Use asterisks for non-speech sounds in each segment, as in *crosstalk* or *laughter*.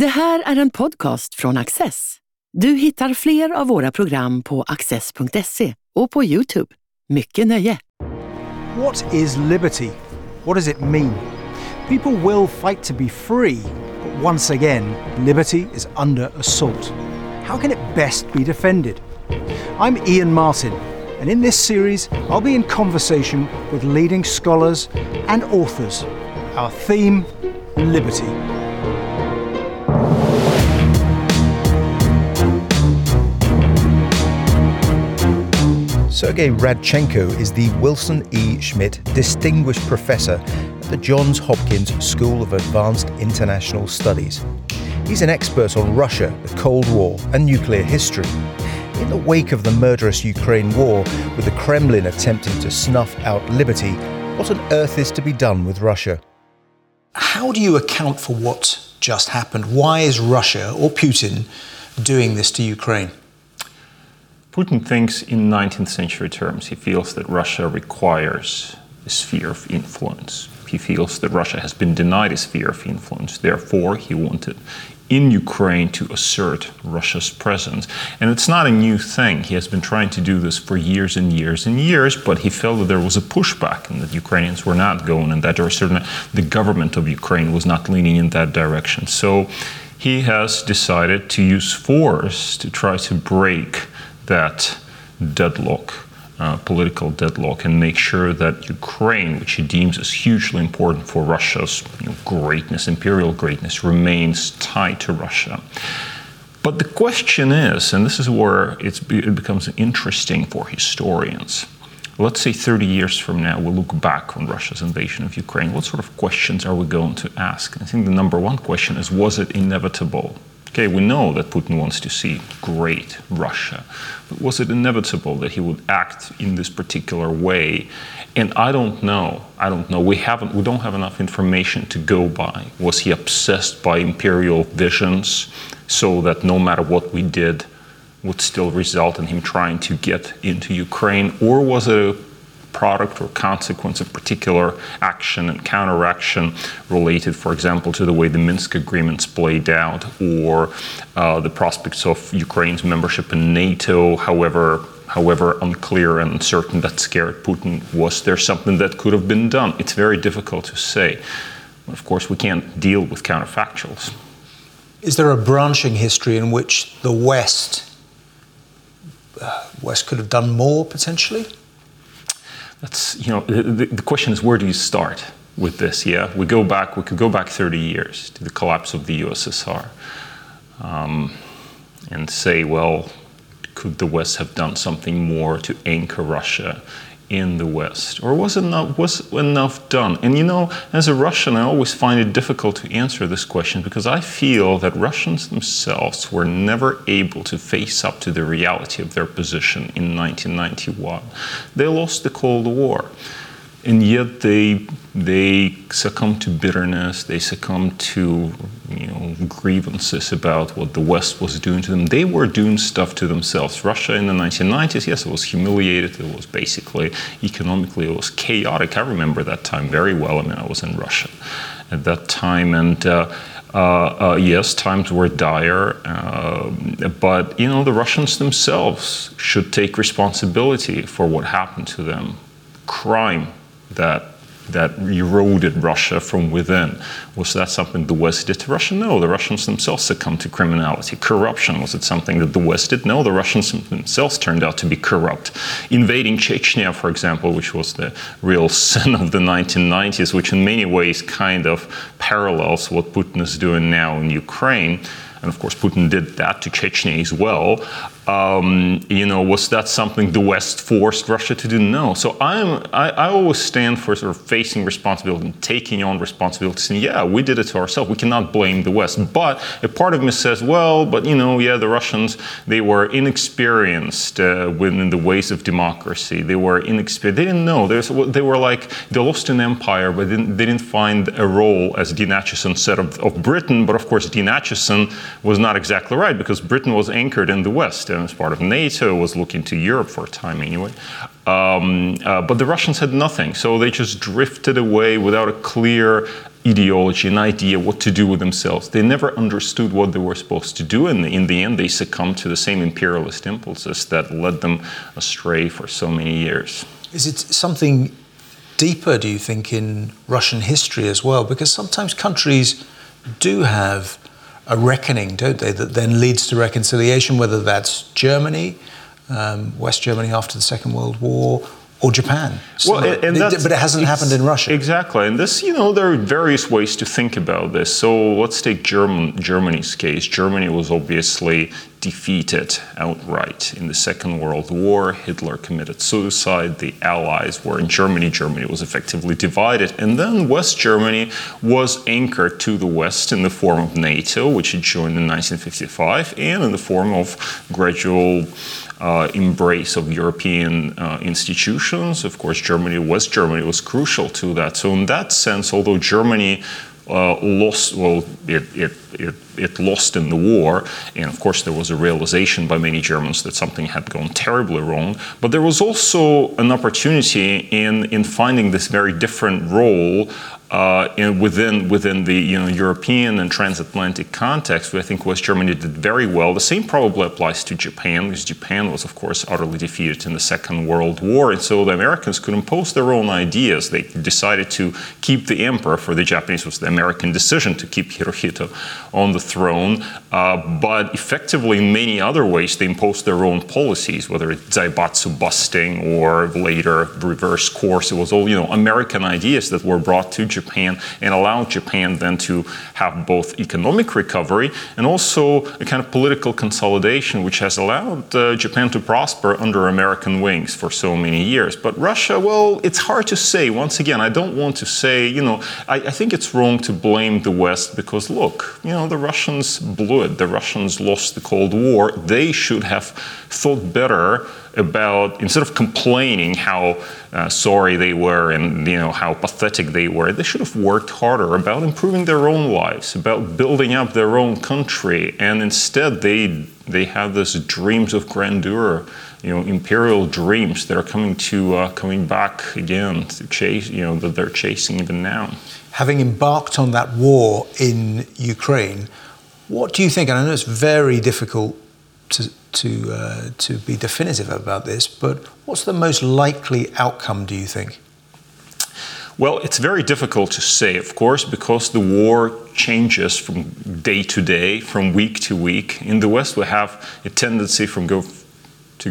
Det här är en podcast från Axess. Du hittar fler av våra program på axess.se och på Youtube. Mycket nöje! What is liberty? What does it mean? People will fight to be free, but once again, liberty is under assault. How can it best be defended? I'm Ian Martin, and in this series, I'll be in conversation with leading scholars and authors. Our theme liberty. Sergei Radchenko is the Wilson E. Schmidt Distinguished Professor at the Johns Hopkins School of Advanced International Studies. He's an expert on Russia, the Cold War, and nuclear history. In the wake of the murderous Ukraine war, with the Kremlin attempting to snuff out liberty, what on earth is to be done with Russia? How do you account for what just happened? Why is Russia or Putin doing this to Ukraine? Putin thinks in 19th century terms. He feels that Russia requires a sphere of influence. He feels that Russia has been denied a sphere of influence. Therefore, he wanted in Ukraine to assert Russia's presence. And it's not a new thing. He has been trying to do this for years and years and years, but he felt that there was a pushback and that Ukrainians were not going in that direction. The government of Ukraine was not leaning in that direction. So he has decided to use force to try to break that deadlock, uh, political deadlock, and make sure that Ukraine, which he deems as hugely important for Russia's you know, greatness, imperial greatness, remains tied to Russia. But the question is, and this is where it becomes interesting for historians. Let's say 30 years from now, we'll look back on Russia's invasion of Ukraine. What sort of questions are we going to ask? I think the number one question is was it inevitable? Okay, we know that Putin wants to see great Russia, but was it inevitable that he would act in this particular way? And I don't know. I don't know. We haven't. We don't have enough information to go by. Was he obsessed by imperial visions, so that no matter what we did, would still result in him trying to get into Ukraine, or was it a product or consequence of particular action and counteraction related, for example, to the way the Minsk agreements played out or uh, the prospects of Ukraine's membership in NATO, however however unclear and uncertain that scared Putin. Was there something that could have been done? It's very difficult to say. Of course, we can't deal with counterfactuals. Is there a branching history in which the West uh, West could have done more potentially? That's you know the, the question is where do you start with this? Yeah, we go back. We could go back 30 years to the collapse of the USSR, um, and say, well, could the West have done something more to anchor Russia in the West? Or was enough was enough done? And you know, as a Russian, I always find it difficult to answer this question because I feel that Russians themselves were never able to face up to the reality of their position in 1991. They lost the Cold War and yet they they succumb to bitterness they succumb to you know grievances about what the west was doing to them. They were doing stuff to themselves. Russia in the 1990s yes it was humiliated it was basically economically it was chaotic. I remember that time very well. I mean i was in russia at that time and uh, uh, uh, yes, times were dire, uh, but you know the Russians themselves should take responsibility for what happened to them. Crime that that eroded Russia from within. Was that something the West did to Russia? No, the Russians themselves succumbed to criminality. Corruption, was it something that the West did? No, the Russians themselves turned out to be corrupt. Invading Chechnya, for example, which was the real *laughs* sin of the 1990s, which in many ways kind of parallels what Putin is doing now in Ukraine and of course Putin did that to Chechnya as well. Um, you know, was that something the West forced Russia to do? No. So I'm, I, I always stand for sort of facing responsibility and taking on responsibility, saying, yeah, we did it to ourselves. We cannot blame the West. But a part of me says, well, but you know, yeah, the Russians, they were inexperienced uh, within the ways of democracy. They were inexperienced. They didn't know. There's, they were like, they lost an empire, but didn't, they didn't find a role, as Dean Acheson said, of, of Britain. But of course, Dean Acheson was not exactly right because Britain was anchored in the West and as part of NATO, was looking to Europe for a time anyway. Um, uh, but the Russians had nothing, so they just drifted away without a clear ideology, an idea what to do with themselves. They never understood what they were supposed to do, and in the end, they succumbed to the same imperialist impulses that led them astray for so many years. Is it something deeper, do you think, in Russian history as well? Because sometimes countries do have a reckoning, don't they, that then leads to reconciliation, whether that's Germany, um, West Germany after the Second World War, or Japan. well, and, and but it hasn't happened in Russia. Exactly, and this, you know, there are various ways to think about this. So let's take German, Germany's case. Germany was obviously defeated outright in the Second World War. Hitler committed suicide. The Allies were in Germany. Germany was effectively divided, and then West Germany was anchored to the West in the form of NATO, which it joined in 1955, and in the form of gradual embrace of European uh, institutions. Of course, Germany, West Germany was crucial to that. So, in that sense, although Germany uh, lost, well, it, it, it, it, lost in the war, and of course there was a realization by many Germans that something had gone terribly wrong, but there was also an opportunity in, in finding this very different role uh, in, within within the you know European and transatlantic context, I think West Germany did very well. The same probably applies to Japan, because Japan was, of course, utterly defeated in the Second World War, and so the Americans could impose their own ideas. They decided to keep the emperor. For the Japanese, was the American decision to keep Hirohito on the throne, uh, but effectively, in many other ways, they imposed their own policies, whether it's Zaibatsu busting or later reverse course. It was all you know American ideas that were brought to Japan and allow Japan then to have both economic recovery and also a kind of political consolidation, which has allowed uh, Japan to prosper under American wings for so many years. But Russia, well, it's hard to say. Once again, I don't want to say, you know, I, I think it's wrong to blame the West because look, you know, the Russians blew it. The Russians lost the Cold War. They should have thought better about instead of complaining how uh, sorry they were and you know how pathetic they were, they should have worked harder about improving their own lives, about building up their own country, and instead they they have these dreams of grandeur, you know, imperial dreams that are coming to uh, coming back again to chase, you know, that they're chasing even now. Having embarked on that war in Ukraine, what do you think? And I know it's very difficult to to, uh, to be definitive about this, but what's the most likely outcome, do you think? Well, it's very difficult to say, of course, because the war changes from day to day, from week to week. In the West, we have a tendency from go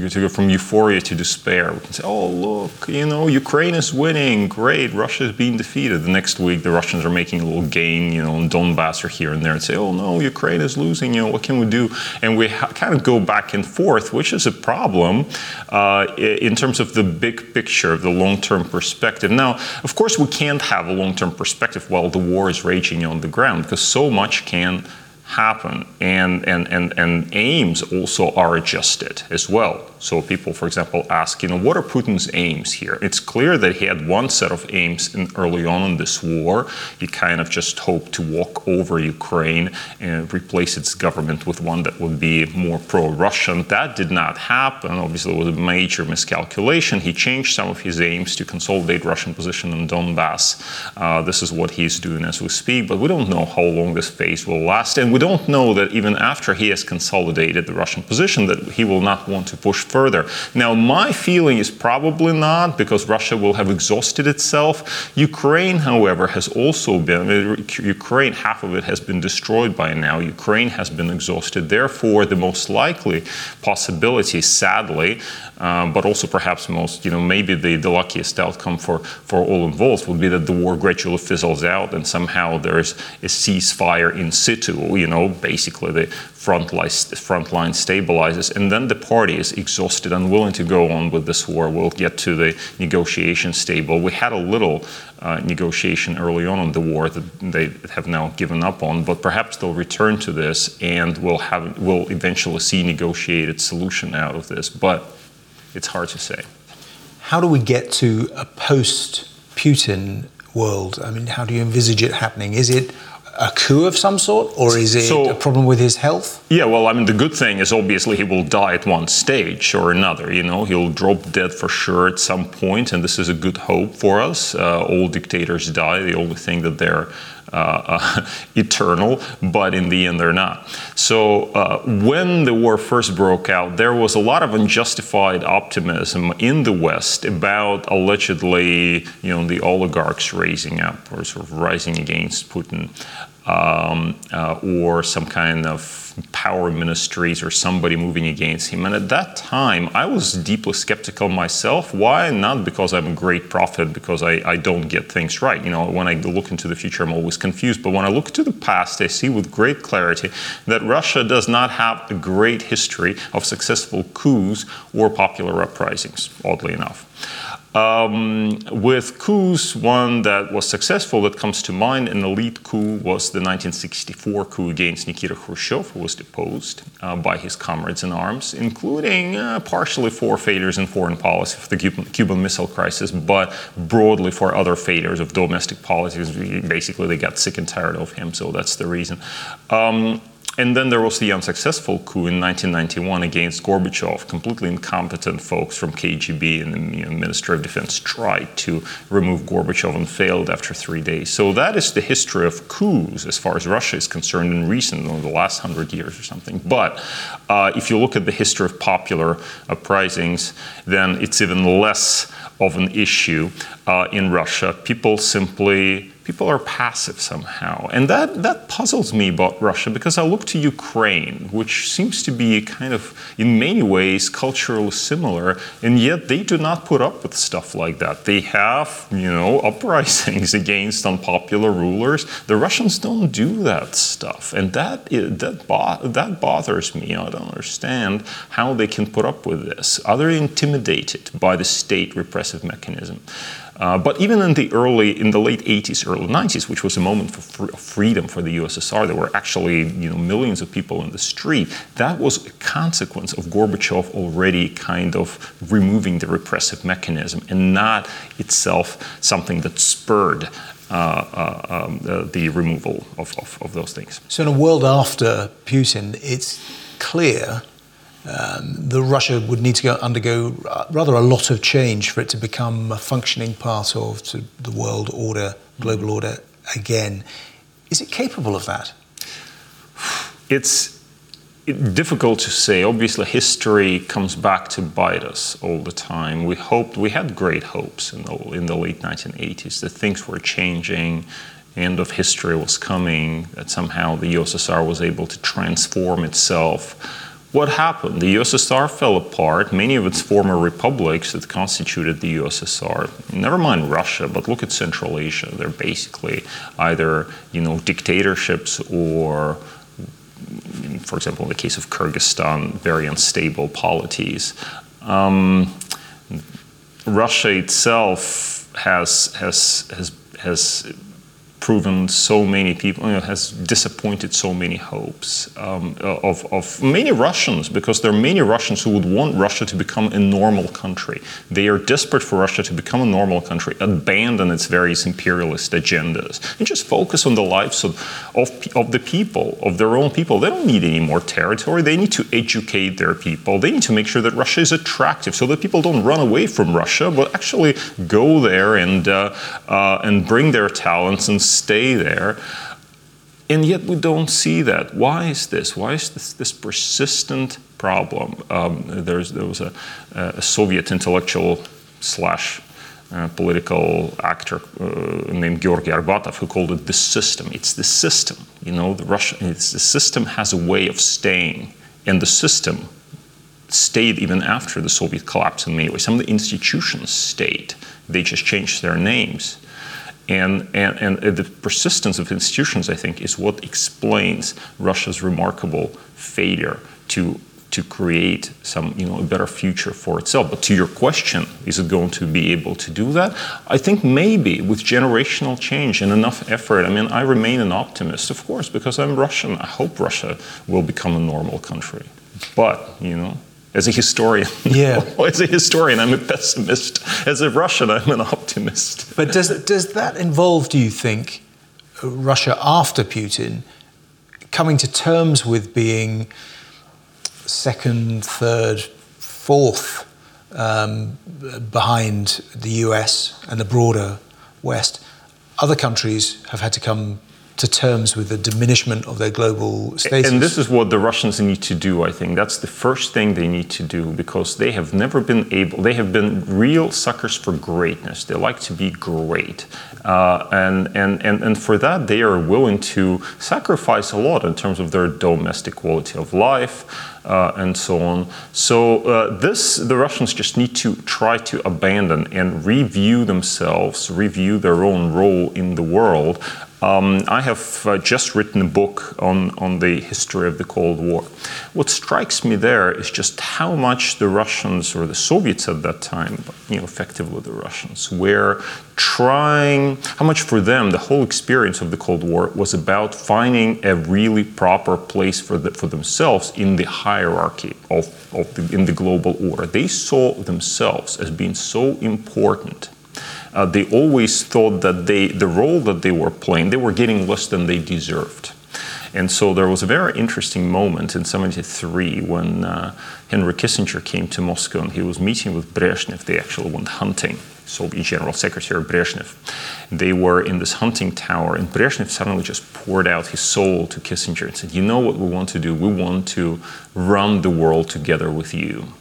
to to go from euphoria to despair. We can say, oh, look, you know, Ukraine is winning, great, Russia is being defeated. The next week, the Russians are making a little gain, you know, in Donbass or here and there and say, oh, no, Ukraine is losing, you know, what can we do? And we ha- kind of go back and forth, which is a problem uh, in terms of the big picture, of the long term perspective. Now, of course, we can't have a long term perspective while the war is raging on the ground because so much can happen and, and, and, and aims also are adjusted as well so people, for example, ask, you know, what are Putin's aims here? It's clear that he had one set of aims in, early on in this war. He kind of just hoped to walk over Ukraine and replace its government with one that would be more pro-Russian. That did not happen. Obviously, it was a major miscalculation. He changed some of his aims to consolidate Russian position in Donbass. Uh, this is what he's doing as we speak, but we don't know how long this phase will last, and we don't know that even after he has consolidated the Russian position, that he will not want to push further. Now, my feeling is probably not because Russia will have exhausted itself. Ukraine, however, has also been, I mean, Ukraine, half of it has been destroyed by now. Ukraine has been exhausted. Therefore, the most likely possibility, sadly, um, but also perhaps most, you know, maybe the, the luckiest outcome for, for all involved would be that the war gradually fizzles out and somehow there's a ceasefire in situ, you know, basically the front line, front stabilizes, and then the party is exhausted, unwilling to go on with this war. We'll get to the negotiation table. We had a little uh, negotiation early on in the war that they have now given up on, but perhaps they'll return to this, and we'll have we'll eventually see negotiated solution out of this. But it's hard to say. How do we get to a post-Putin world? I mean, how do you envisage it happening? Is it a coup of some sort, or is it so, a problem with his health? Yeah, well, I mean, the good thing is obviously he will die at one stage or another. You know, he'll drop dead for sure at some point, and this is a good hope for us. Uh, all dictators die. The only thing that they're uh, uh, *laughs* eternal, but in the end they're not. So uh, when the war first broke out, there was a lot of unjustified optimism in the West about allegedly, you know, the oligarchs raising up or sort of rising against Putin um, uh, or some kind of power ministries or somebody moving against him. And at that time, I was deeply skeptical myself. Why? Not because I'm a great prophet, because I, I don't get things right. You know, when I look into the future, I'm always confused. But when I look to the past, I see with great clarity that Russia does not have a great history of successful coups or popular uprisings, oddly enough. Um, with coups, one that was successful that comes to mind, an elite coup, was the 1964 coup against Nikita Khrushchev, who was deposed uh, by his comrades in arms, including uh, partially for failures in foreign policy for the Cuban, Cuban, Missile Crisis, but broadly for other failures of domestic politics. Basically, they got sick and tired of him, so that's the reason. Um, and then there was the unsuccessful coup in 1991 against Gorbachev. Completely incompetent folks from KGB and the you know, Ministry of Defense tried to remove Gorbachev and failed after three days. So that is the history of coups as far as Russia is concerned in recent, in the last hundred years or something. But uh, if you look at the history of popular uprisings, then it's even less of an issue uh, in Russia. People simply people are passive somehow. And that, that puzzles me about Russia because I look to Ukraine, which seems to be kind of, in many ways, culturally similar, and yet they do not put up with stuff like that. They have, you know, *laughs* uprisings against unpopular rulers. The Russians don't do that stuff. And that, that, bo- that bothers me. I don't understand how they can put up with this. Are they intimidated by the state repressive mechanism? Uh, but even in the early, in the late 80s, early 90s, which was a moment for fr- freedom for the USSR, there were actually you know millions of people in the street. That was a consequence of Gorbachev already kind of removing the repressive mechanism, and not itself something that spurred uh, uh, um, the, the, removal of, of, of those things. So, in a world after Putin, it's clear um, the Russia would need to go, undergo uh, rather a lot of change for it to become a functioning part of the world order, global order again. Is it capable of that? It's difficult to say. Obviously, history comes back to bite us all the time. We hoped, we had great hopes in the, in the late 1980s that things were changing, end of history was coming, that somehow the USSR was able to transform itself what happened? The USSR fell apart. Many of its former republics that constituted the USSR, never mind Russia, but look at Central Asia. They're basically either you know dictatorships or, for example, in the case of Kyrgyzstan, very unstable polities. Um, Russia itself has has has has proven so many people, you know, has disappointed so many hopes um, of, of many Russians, because there are many Russians who would want Russia to become a normal country. They are desperate for Russia to become a normal country, abandon its various imperialist agendas, and just focus on the lives of, of, of the people, of their own people. They don't need any more territory. They need to educate their people. They need to make sure that Russia is attractive so that people don't run away from Russia, but actually go there and, uh, uh, and bring their talents and stay there. And yet we don't see that. Why is this? Why is this, this persistent problem? Um, there was a, a, Soviet intellectual slash uh, political actor uh, named Georgy Arbatov who called it the system. It's the system. You know, the Russian. It's the system has a way of staying, and the system stayed even after the Soviet collapse in many ways. Some of the institutions stayed. They just changed their names. And, and, and the persistence of institutions, I think, is what explains Russia's remarkable failure to to create some you know a better future for itself. But to your question, is it going to be able to do that? I think maybe with generational change and enough effort. I mean, I remain an optimist, of course, because I'm Russian. I hope Russia will become a normal country. But you know, as a historian. Yeah. *laughs* as a historian, I'm a pessimist. As a Russian, I'm an optimist. But does, does that involve, do you think, Russia after Putin coming to terms with being second, third, fourth um, behind the US and the broader West? Other countries have had to come to terms with the diminishment of their global status. And this is what the Russians need to do, I think. That's the first thing they need to do because they have never been able, they have been real suckers for greatness. They like to be great. Uh, and, and, and, and for that, they are willing to sacrifice a lot in terms of their domestic quality of life uh, and so on. So uh, this, the Russians just need to try to abandon and review themselves, review their own role in the world. Um, I have uh, just written a book on, on the history of the Cold War. What strikes me there is just how much the Russians or the Soviets at that time, you know, effectively the Russians, were trying, how much for them the whole experience of the Cold War was about finding a really proper place for, the, for themselves in the hierarchy of, of the, in the global order. They saw themselves as being so important uh, they always thought that they, the role that they were playing, they were getting less than they deserved. And so there was a very interesting moment in 73 when uh, Henry Kissinger came to Moscow and he was meeting with Brezhnev. They actually went hunting. Soviet General Secretary Brezhnev. They were in this hunting tower, and Brezhnev suddenly just poured out his soul to Kissinger and said, You know what we want to do? We want to run the world together with you.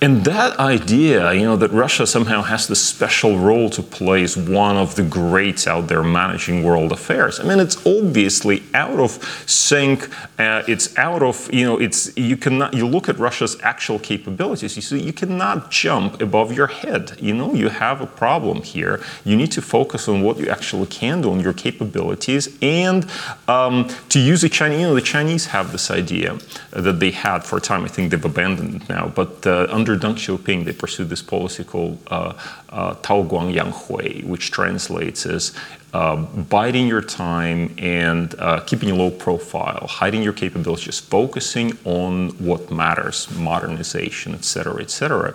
And that idea, you know, that Russia somehow has this special role to play as one of the greats out there managing world affairs. I mean, it's obviously out of sync. Uh, it's out of, you know, it's you cannot. You look at Russia's actual capabilities. You see, you cannot jump above your head. You know, you have a problem here. You need to focus on what you actually can do, on your capabilities, and um, to use the Chinese. You know, the Chinese have this idea that they had for a time. I think they've abandoned it now, but uh, under Deng Xiaoping, they pursued this policy called uh, uh, Tao Guang Yang Hui, which translates as uh, biding your time and uh, keeping a low profile, hiding your capabilities, focusing on what matters, modernization, et cetera, et cetera.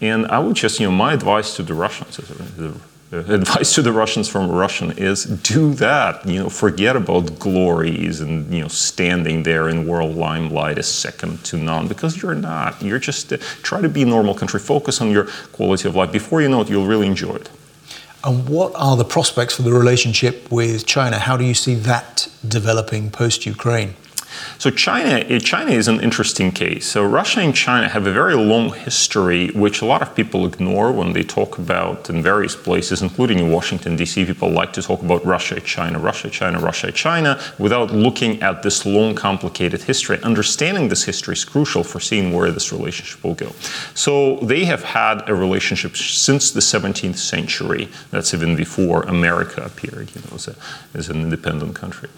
And I would just, you know, my advice to the Russians, the *laughs* advice to the Russians from Russian is do that. You know, forget about glories and you know standing there in world limelight is second to none because you're not. You're just uh, try to be a normal country. Focus on your quality of life. Before you know it, you'll really enjoy it. And what are the prospects for the relationship with China? How do you see that developing post Ukraine? So China, eh, China is an interesting case. So Russia and China have a very long history, which a lot of people ignore when they talk about in various places, including in Washington D.C. People like to talk about Russia, China, Russia, China, Russia, China, without looking at this long, complicated history. Understanding this history is crucial for seeing where this relationship will go. So they have had a relationship since the 17th century. That's even before America appeared, you know, as, a, as an independent country.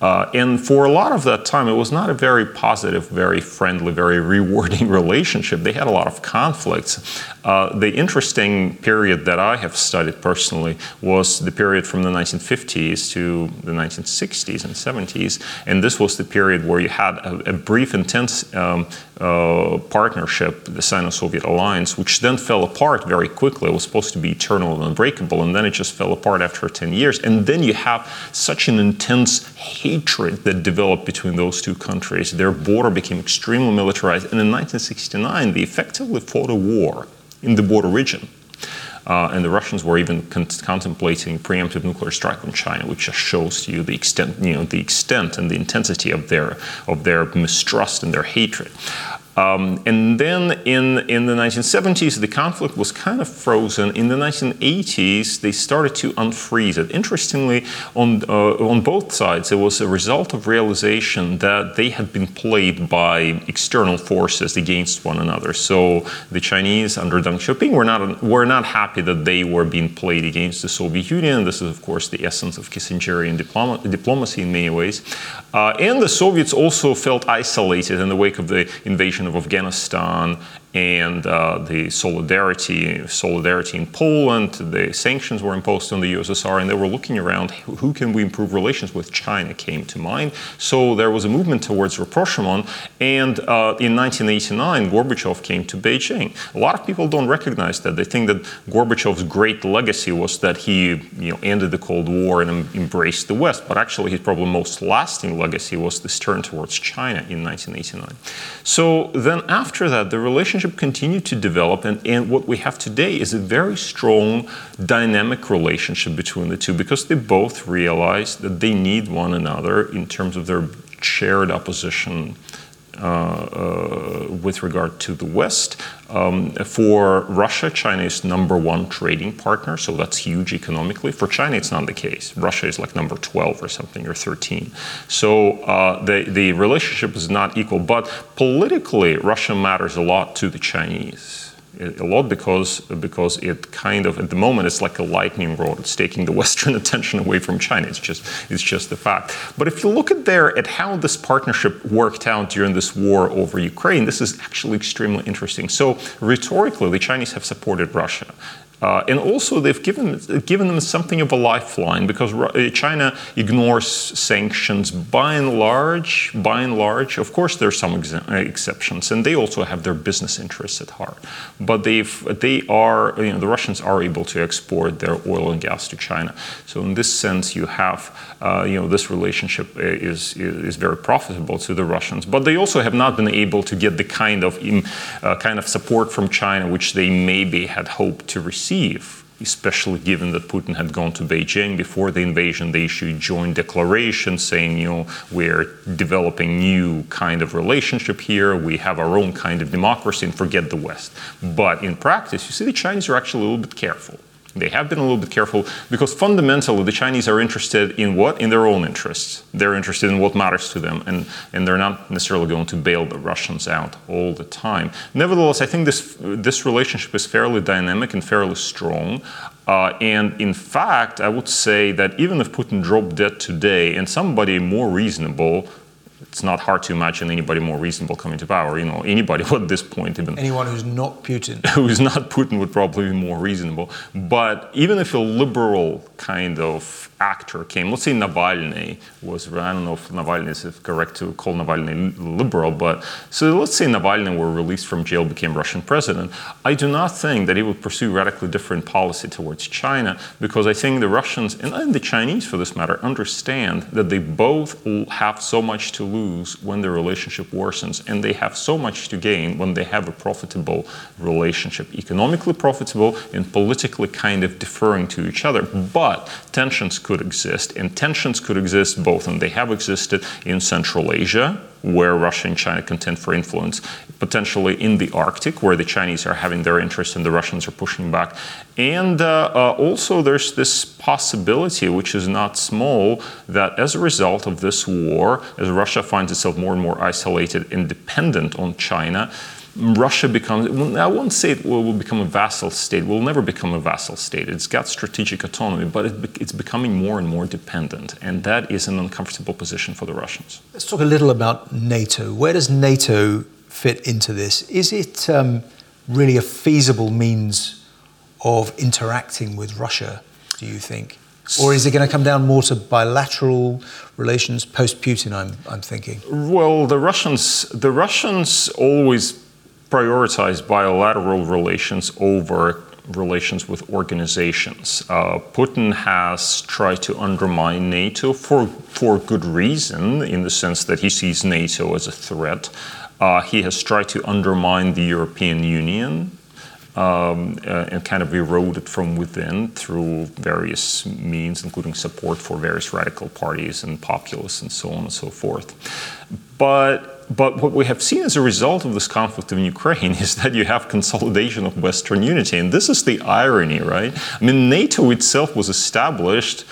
Uh, and for a lot of that time time, it was not a very positive, very friendly, very rewarding *laughs* relationship. They had a lot of conflicts. Uh, the interesting period that I have studied personally was the period from the 1950s to the 1960s and 70s. And this was the period where you had a, a brief, intense um, uh, partnership, the Sino Soviet alliance, which then fell apart very quickly. It was supposed to be eternal and unbreakable, and then it just fell apart after 10 years. And then you have such an intense hatred that developed between those two countries. Their border became extremely militarized. And in 1969, they effectively fought a war in the border region. Uh, and the Russians were even con- contemplating preemptive nuclear strike on China, which just shows you the extent, you know, the extent and the intensity of their of their mistrust and their hatred. Um, and then in, in the 1970s, the conflict was kind of frozen. In the 1980s, they started to unfreeze it. Interestingly, on, uh, on both sides, it was a result of realization that they had been played by external forces against one another. So the Chinese under Deng Xiaoping were not, were not happy that they were being played against the Soviet Union. This is, of course, the essence of Kissingerian diploma- diplomacy in many ways. Uh, and the Soviets also felt isolated in the wake of the invasion of Afghanistan and uh, the solidarity solidarity in Poland. The sanctions were imposed on the USSR, and they were looking around who can we improve relations with. China came to mind, so there was a movement towards rapprochement. And uh, in 1989, Gorbachev came to Beijing. A lot of people don't recognize that. They think that Gorbachev's great legacy was that he you know ended the Cold War and embraced the West, but actually his probably most lasting legacy was this turn towards China in 1989. So then after that, the relationship relationship continued to develop, and, and what we have today is a very strong, dynamic relationship between the two because they both realize that they need one another in terms of their shared opposition with regard to the West. Um, for Russia, China is number one trading partner, so that's huge economically. For China, it's not the case. Russia is like number 12 or something, or 13. So uh, the, the relationship is not equal. But politically, Russia matters a lot to the Chinese a lot because because it kind of at the moment it's like a lightning rod. It's taking the *laughs* Western attention away from China. It's just it's just the fact. But if you look at there at how this partnership worked out during this war over Ukraine, this is actually extremely interesting. So rhetorically, the Chinese have supported Russia. Uh, and also, they've given, given them something of a lifeline because uh, China ignores sanctions by and large. By and large, of course, there are some ex- exceptions, and they also have their business interests at heart. But they've, they are, you know, the Russians are able to export their oil and gas to China. So in this sense, you have, uh, you know, this relationship is, is very profitable to the Russians. But they also have not been able to get the kind of uh, kind of support from China which they maybe had hoped to receive receive, especially given that Putin had gone to Beijing before the invasion. They issued joint declarations saying, you know, we're developing new kind of relationship here. We have our own kind of democracy and forget the West. But in practice, you see, the Chinese are actually a little bit careful. They have been a little bit careful because fundamentally the Chinese are interested in what? In their own interests. They're interested in what matters to them, and, and they're not necessarily going to bail the Russians out all the time. Nevertheless, I think this, this relationship is fairly dynamic and fairly strong. Uh, and in fact, I would say that even if Putin dropped dead today and somebody more reasonable it's not hard to imagine anybody more reasonable coming to power. You know, anybody *laughs* at this point, even anyone who's not Putin, *laughs* who's not Putin, would probably be more reasonable. But even if a liberal kind of actor came, let's say Navalny was, I don't know if Navalny is correct to call Navalny liberal, but so let's say Navalny were released from jail, became Russian president. I do not think that he would pursue radically different policy towards China because I think the Russians and the Chinese, for this matter, understand that they both have so much to lose when the relationship worsens, and they have so much to gain when they have a profitable relationship, economically profitable and politically kind of deferring to each other. But tensions could exist, and tensions could exist both, and they have existed in Central Asia, where Russia and China contend for influence, potentially in the Arctic, where the Chinese are having their interest and the Russians are pushing back. And uh, uh, also, there's this possibility, which is not small, that as a result of this war, as Russia finds itself more and more isolated and dependent on China, Russia becomes, I won't say it will, become a vassal state, will never become a vassal state. It's got strategic autonomy, but it, it's becoming more and more dependent. And that is an uncomfortable position for the Russians. Let's talk a little about NATO. Where does NATO fit into this? Is it um, really a feasible means of interacting with Russia, do you think? Or is it going to come down more to bilateral relations post Putin? I'm, I'm thinking. Well, the Russians, the Russians always prioritize bilateral relations over relations with organizations. Uh, Putin has tried to undermine NATO for, for good reason, in the sense that he sees NATO as a threat. Uh, he has tried to undermine the European Union um, uh, and kind of erode it from within through various means, including support for various radical parties and populists and so on and so forth. But but what we have seen as a result of this conflict in Ukraine is that you have consolidation of Western unity. And this is the irony, right? I mean, NATO itself was established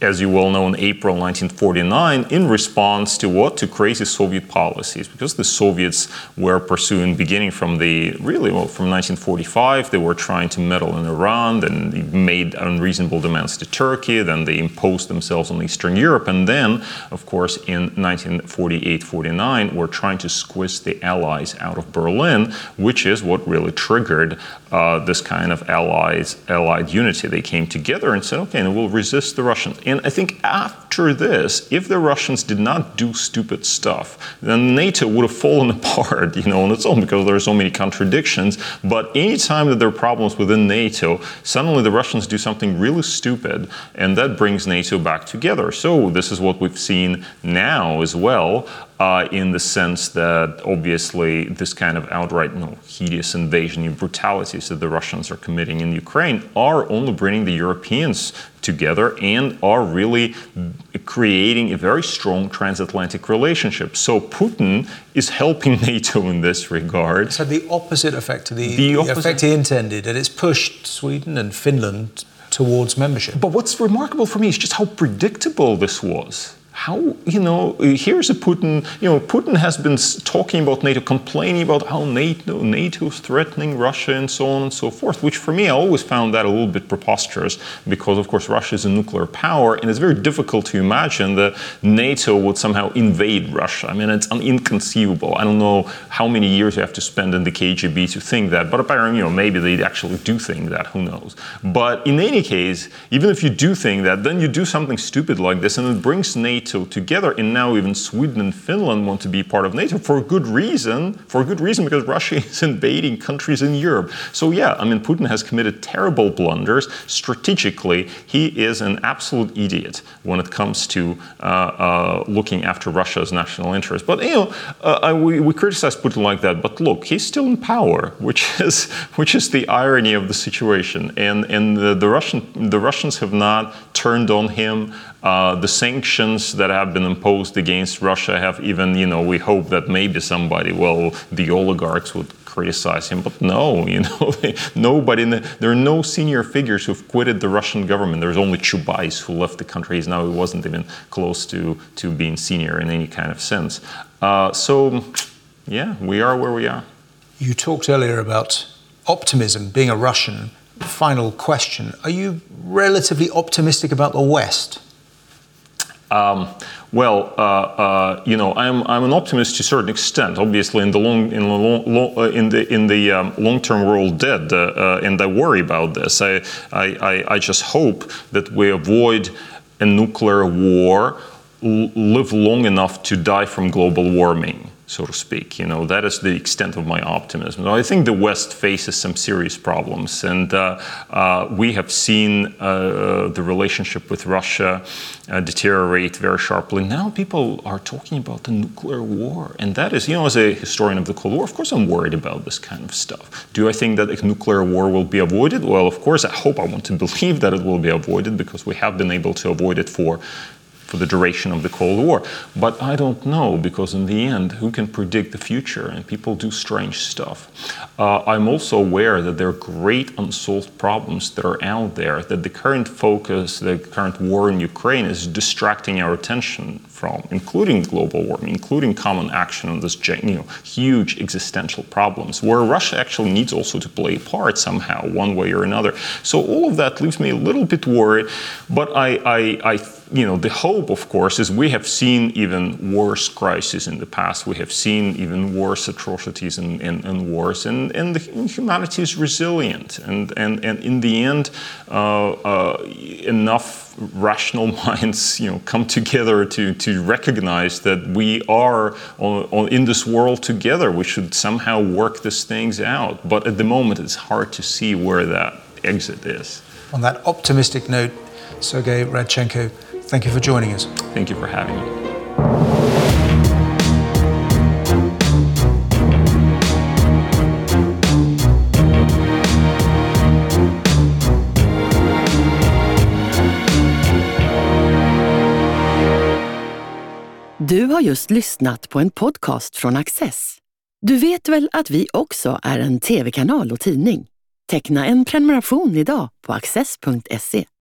as you well know, in April 1949 in response to what? To crazy Soviet policies. Because the Soviets were pursuing, beginning from the, really, well, from 1945, they were trying to meddle in Iran, then made unreasonable demands to Turkey, then they imposed themselves on Eastern Europe, and then, of course, in 1948-49, were trying to squeeze the Allies out of Berlin, which is what really triggered uh, this kind of allies, allied unity. They came together and said, okay, and we'll resist the Russians. And I think after this, if the Russians did not do stupid stuff, then NATO would have fallen *laughs* apart, you know, on its own because there are so many contradictions. But anytime that there are problems within NATO, suddenly the Russians do something really stupid, and that brings NATO back together. So this is what we've seen now as well. Uh, in the sense that obviously this kind of outright, you know, hideous invasion and brutalities that the Russians are committing in Ukraine are only bringing the Europeans together and are really creating a very strong transatlantic relationship. So Putin is helping *laughs* NATO in this regard. So the opposite effect to the, the, opposite. effect he intended, and it's pushed Sweden and Finland towards membership. But what's remarkable for me is just how predictable this was how you know here's a Putin you know Putin has been talking about NATO complaining about how NATO NATO threatening Russia and so on and so forth which for me I always found that a little bit preposterous because of course Russia is a nuclear power and it's very difficult to imagine that NATO would somehow invade Russia. I mean it's inconceivable. I don't know how many years you have to spend in the KGB to think that but apparently you know maybe they actually do think that. Who knows? But in any case even if you do think that then you do something stupid like this and it brings NATO NATO together, and now even Sweden and Finland want to be part of NATO for a good reason. For a good reason, because Russia *laughs* is invading countries in Europe. So yeah, I mean, Putin has committed terrible blunders. Strategically, he is an absolute idiot when it comes to uh, uh, looking after Russia's national interests. But you know, uh, we, we criticize Putin like that. But look, he's still in power, which *laughs* is which is the irony of the situation. And and the, the Russian the Russians have not turned on him. Uh, the sanctions that have been imposed against Russia have even, you know, we hope that maybe somebody, well, the oligarchs would criticize him, but no, *laughs* you know, nobody, there are no senior figures who've quitted the Russian government. There's only Chubais who left the country. He's now he wasn't even close to, to being senior in any kind of sense. Uh, so, yeah, we are where we are. You talked earlier about optimism, being a Russian. Final question. Are you relatively optimistic about the West? Um, well, uh, uh, you know, I'm, I'm an optimist to a certain extent. Obviously, in the long in the long, long uh, in the in the um, long term, we're all dead, uh, uh, and I worry about this. I, I I just hope that we avoid a nuclear war, live long enough to die from global warming so to speak. You know, that is the extent of my optimism. I think the West faces some serious problems, and uh, uh, we have seen uh, the relationship with Russia uh, deteriorate very sharply. Now people are talking about the nuclear war, and that is, you know, as a historian of the Cold War, of course I'm worried about this kind of stuff. Do I think that a nuclear war will be avoided? Well, of course, I hope, I want to *laughs* believe that it will be avoided because we have been able to avoid it for for the duration of the Cold War. But I don't know because in the end, who can predict the future? And people do strange stuff. Uh, I'm also aware that there are great unsolved problems that are out there. That the current focus, the current war in Ukraine, is distracting our attention from, including global warming, including common action on this you know, huge existential problems, where Russia actually needs also to play a part somehow, one way or another. So all of that leaves me a little bit worried. But I, I, I you know, the hope, of course, is we have seen even worse crises in the past. We have seen even worse atrocities in, in, in wars, and, and, the, humanity is resilient. And, and, and in the end, uh, uh, enough rational *laughs* minds, you know, come together to, to recognize that we are on, on, in this world together. We should somehow work these things out. But at the moment, it's hard to see where that exit is. On that optimistic note, Sergei Radchenko, Thank you for joining us. Thank you for having me. Du har just lyssnat på en podcast från Access. Du vet väl att vi också är en tv-kanal och tidning? Teckna en prenumeration idag på access.se.